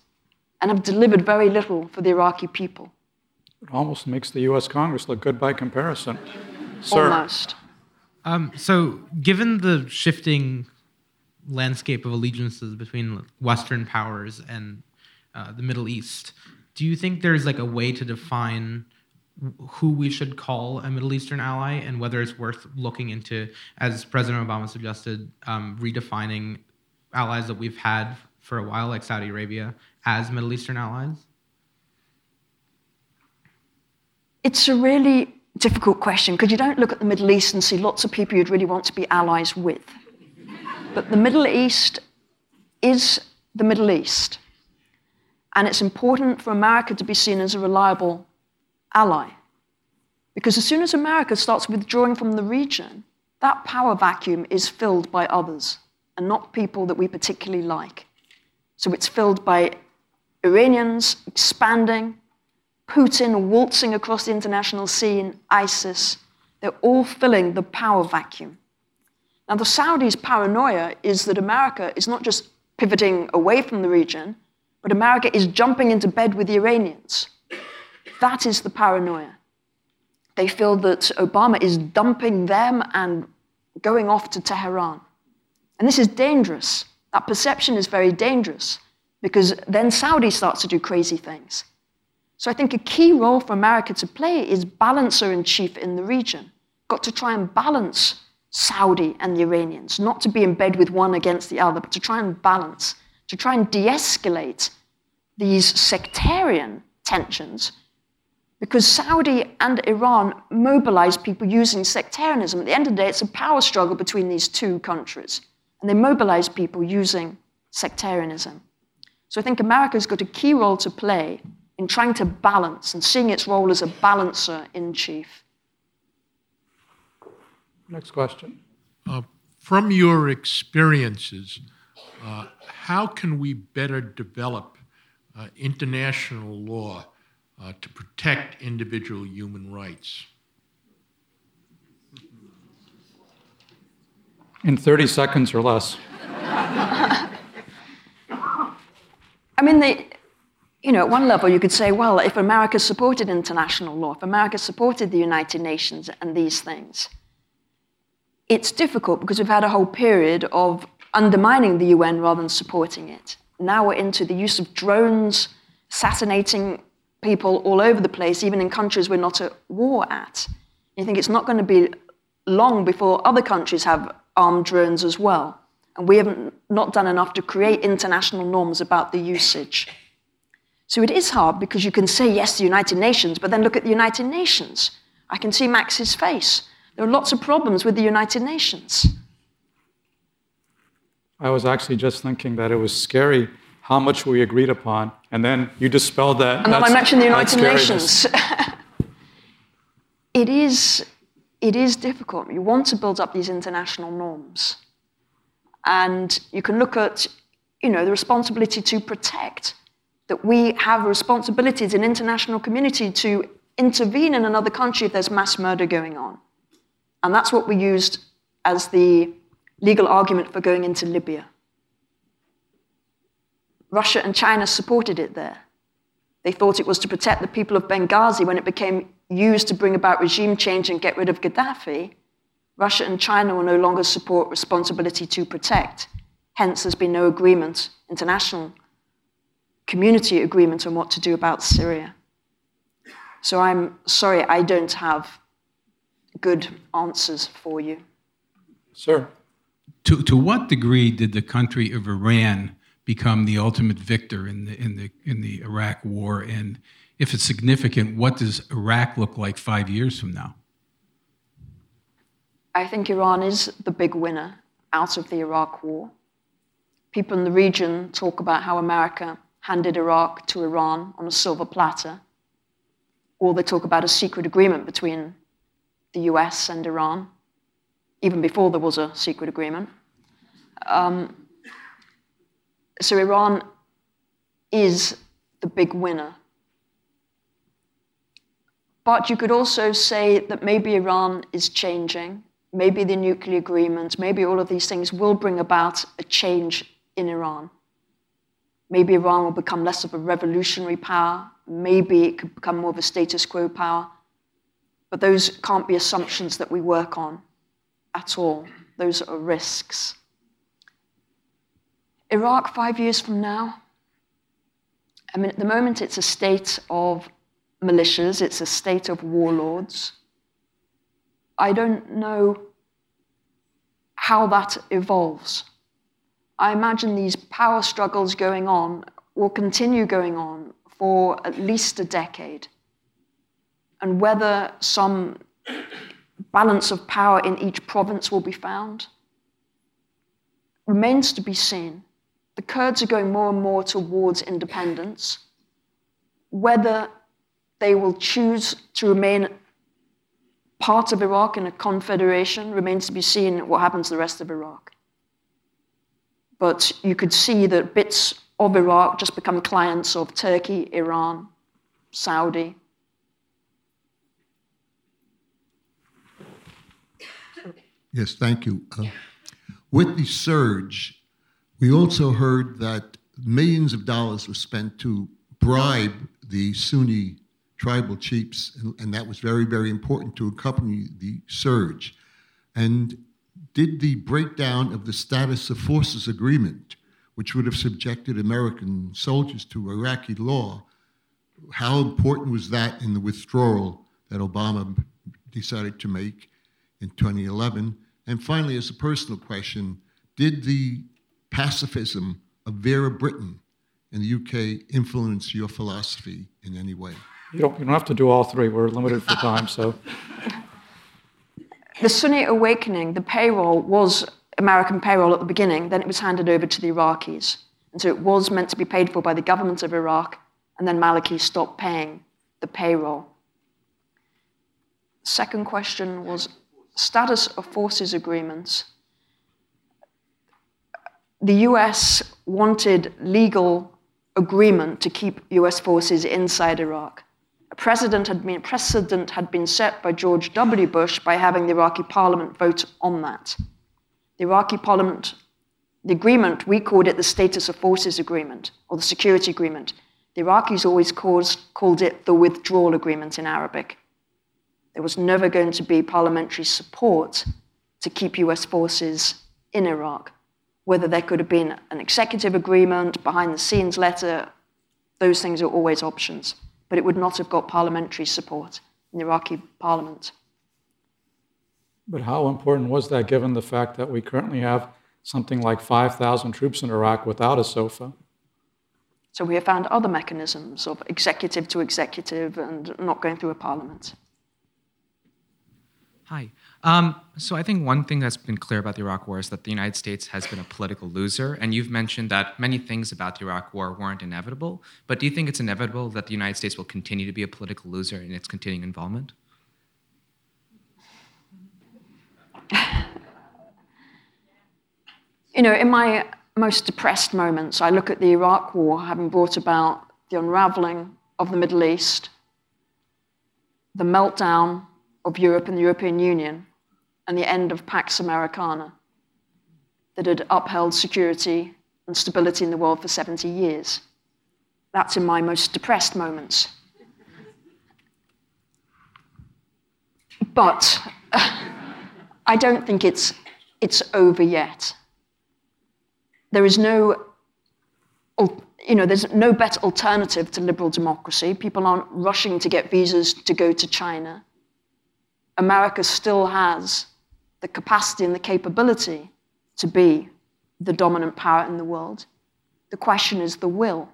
and have delivered very little for the Iraqi people. It almost makes the US Congress look good by comparison. Sir. Um, so, given the shifting landscape of allegiances between Western powers and uh, the Middle East, do you think there's like a way to define who we should call a Middle Eastern ally and whether it's worth looking into, as President Obama suggested, um, redefining allies that we've had for a while, like Saudi Arabia, as Middle Eastern allies? It's a really difficult question because you don't look at the Middle East and see lots of people you'd really want to be allies with. But the Middle East is the Middle East. And it's important for America to be seen as a reliable ally. Because as soon as America starts withdrawing from the region, that power vacuum is filled by others and not people that we particularly like. So it's filled by Iranians expanding, Putin waltzing across the international scene, ISIS. They're all filling the power vacuum. Now, the Saudis' paranoia is that America is not just pivoting away from the region, but America is jumping into bed with the Iranians. That is the paranoia. They feel that Obama is dumping them and going off to Tehran. And this is dangerous. That perception is very dangerous because then Saudi starts to do crazy things. So I think a key role for America to play is balancer in chief in the region. Got to try and balance Saudi and the Iranians, not to be in bed with one against the other, but to try and balance, to try and de escalate these sectarian tensions because Saudi and Iran mobilize people using sectarianism. At the end of the day, it's a power struggle between these two countries. And they mobilize people using sectarianism. So I think America's got a key role to play in trying to balance and seeing its role as a balancer in chief. Next question. Uh, from your experiences, uh, how can we better develop uh, international law uh, to protect individual human rights. In 30 seconds or less. I mean, they, you know, at one level you could say, well, if America supported international law, if America supported the United Nations and these things, it's difficult because we've had a whole period of undermining the UN rather than supporting it. Now we're into the use of drones, assassinating people all over the place, even in countries we're not at war at. You think it's not going to be long before other countries have armed drones as well. and we have not not done enough to create international norms about the usage. So it is hard because you can say yes to the United Nations, but then look at the United Nations. I can see Max's face. There are lots of problems with the United Nations. I was actually just thinking that it was scary how much we agreed upon, and then you dispelled that. And then I mentioned the United Nations. it is it is difficult. You want to build up these international norms. And you can look at, you know, the responsibility to protect, that we have responsibilities in international community to intervene in another country if there's mass murder going on. And that's what we used as the legal argument for going into Libya. Russia and China supported it there. They thought it was to protect the people of Benghazi when it became used to bring about regime change and get rid of Gaddafi. Russia and China will no longer support responsibility to protect. Hence, there's been no agreement, international community agreement on what to do about Syria. So I'm sorry, I don't have good answers for you. Sir. To, to what degree did the country of Iran become the ultimate victor in the, in the, in the Iraq war? And if it's significant, what does Iraq look like five years from now? I think Iran is the big winner out of the Iraq war. People in the region talk about how America handed Iraq to Iran on a silver platter, or they talk about a secret agreement between the US and Iran, even before there was a secret agreement. Um, so Iran is the big winner. But you could also say that maybe Iran is changing maybe the nuclear agreement, maybe all of these things will bring about a change in Iran. Maybe Iran will become less of a revolutionary power. Maybe it could become more of a status quo power. But those can't be assumptions that we work on at all. Those are risks. Iraq, five years from now, I mean, at the moment, it's a state of militias, it's a state of warlords. I don't know how that evolves. I imagine these power struggles going on will continue going on for at least a decade. And whether some balance of power in each province will be found remains to be seen. The Kurds are going more and more towards independence. Whether they will choose to remain part of Iraq in a confederation remains to be seen what happens to the rest of Iraq. But you could see that bits of Iraq just become clients of Turkey, Iran, Saudi. Yes, thank you. Uh, with the surge, we also heard that millions of dollars were spent to bribe the Sunni tribal chiefs, and, and, that was very, very important to accompany the surge. And did the breakdown of the status of forces agreement, which would have subjected American soldiers to Iraqi law, how important was that in the withdrawal that Obama decided to make in 2011? And finally, as a personal question, did the pacifism of Vera Brittain in the UK influence your philosophy in any way? You don't, you don't have to do all three. We're limited for time, so. The Sunni awakening, the payroll was American payroll at the beginning, then it was handed over to the Iraqis. And so it was meant to be paid for by the government of Iraq, and then Maliki stopped paying the payroll. Second question was status of forces agreements. The US wanted legal agreement to keep US forces inside Iraq precedent had been, precedent had been set by George W. Bush by having the Iraqi parliament vote on that. The Iraqi parliament, the agreement, we called it the Status of Forces Agreement or the Security Agreement. The Iraqis always called it the Withdrawal Agreement in Arabic. There was never going to be parliamentary support to keep US forces in Iraq. Whether there could have been an executive agreement, behind the scenes letter, those things are always options but it would not have got parliamentary support in the Iraqi parliament. But how important was that given the fact that we currently have something like 5,000 troops in Iraq without a SOFA. So we have found other mechanisms of executive to executive and not going through a parliament. Hi. Um, so I think one thing that's been clear about the Iraq War is that the United States has been a political loser, and you've mentioned that many things about the Iraq War weren't inevitable. But do you think it's inevitable that the United States will continue to be a political loser in its continuing involvement? You know, in my most depressed moments, I look at the Iraq War having brought about the unraveling of the Middle East, the meltdown of Europe and the European Union, and the end of Pax Americana that had upheld security and stability in the world for 70 years. That's in my most depressed moments. But I don't think it's, it's over yet there is no, you know, there's no better alternative to liberal democracy. People aren't rushing to get visas to go to China. America still has the capacity and the capability to be the dominant power in the world. The question is the will.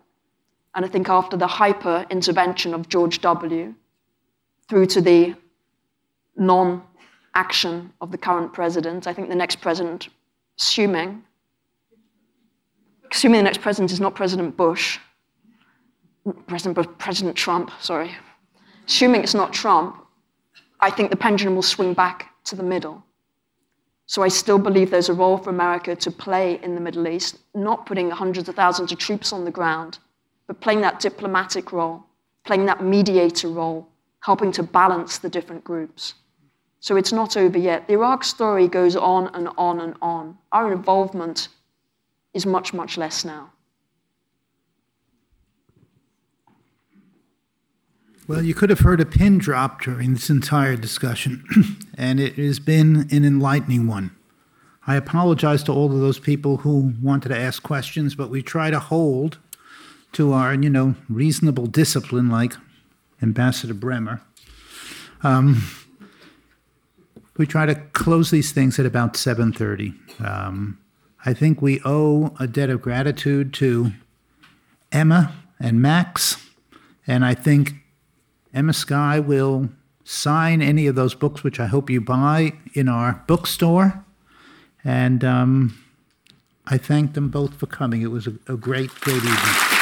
And I think after the hyper intervention of George W., through to the non action of the current president, I think the next president, assuming assuming the next president is not President Bush, President President Trump, sorry, assuming it's not Trump, I think the pendulum will swing back to the middle. So I still believe there's a role for America to play in the Middle East, not putting hundreds of thousands of troops on the ground, but playing that diplomatic role, playing that mediator role, helping to balance the different groups. So it's not over yet. The Iraq story goes on and on and on. Our involvement is much, much less now. Well, you could have heard a pin drop during this entire discussion, and it has been an enlightening one. I apologize to all of those people who wanted to ask questions, but we try to hold to our, you know, reasonable discipline, like Ambassador Bremer. Um, we try to close these things at about 7:30. Um, I think we owe a debt of gratitude to Emma and Max, and I think Emma Sky will sign any of those books, which I hope you buy in our bookstore. And um, I thank them both for coming. It was a, a great, great evening.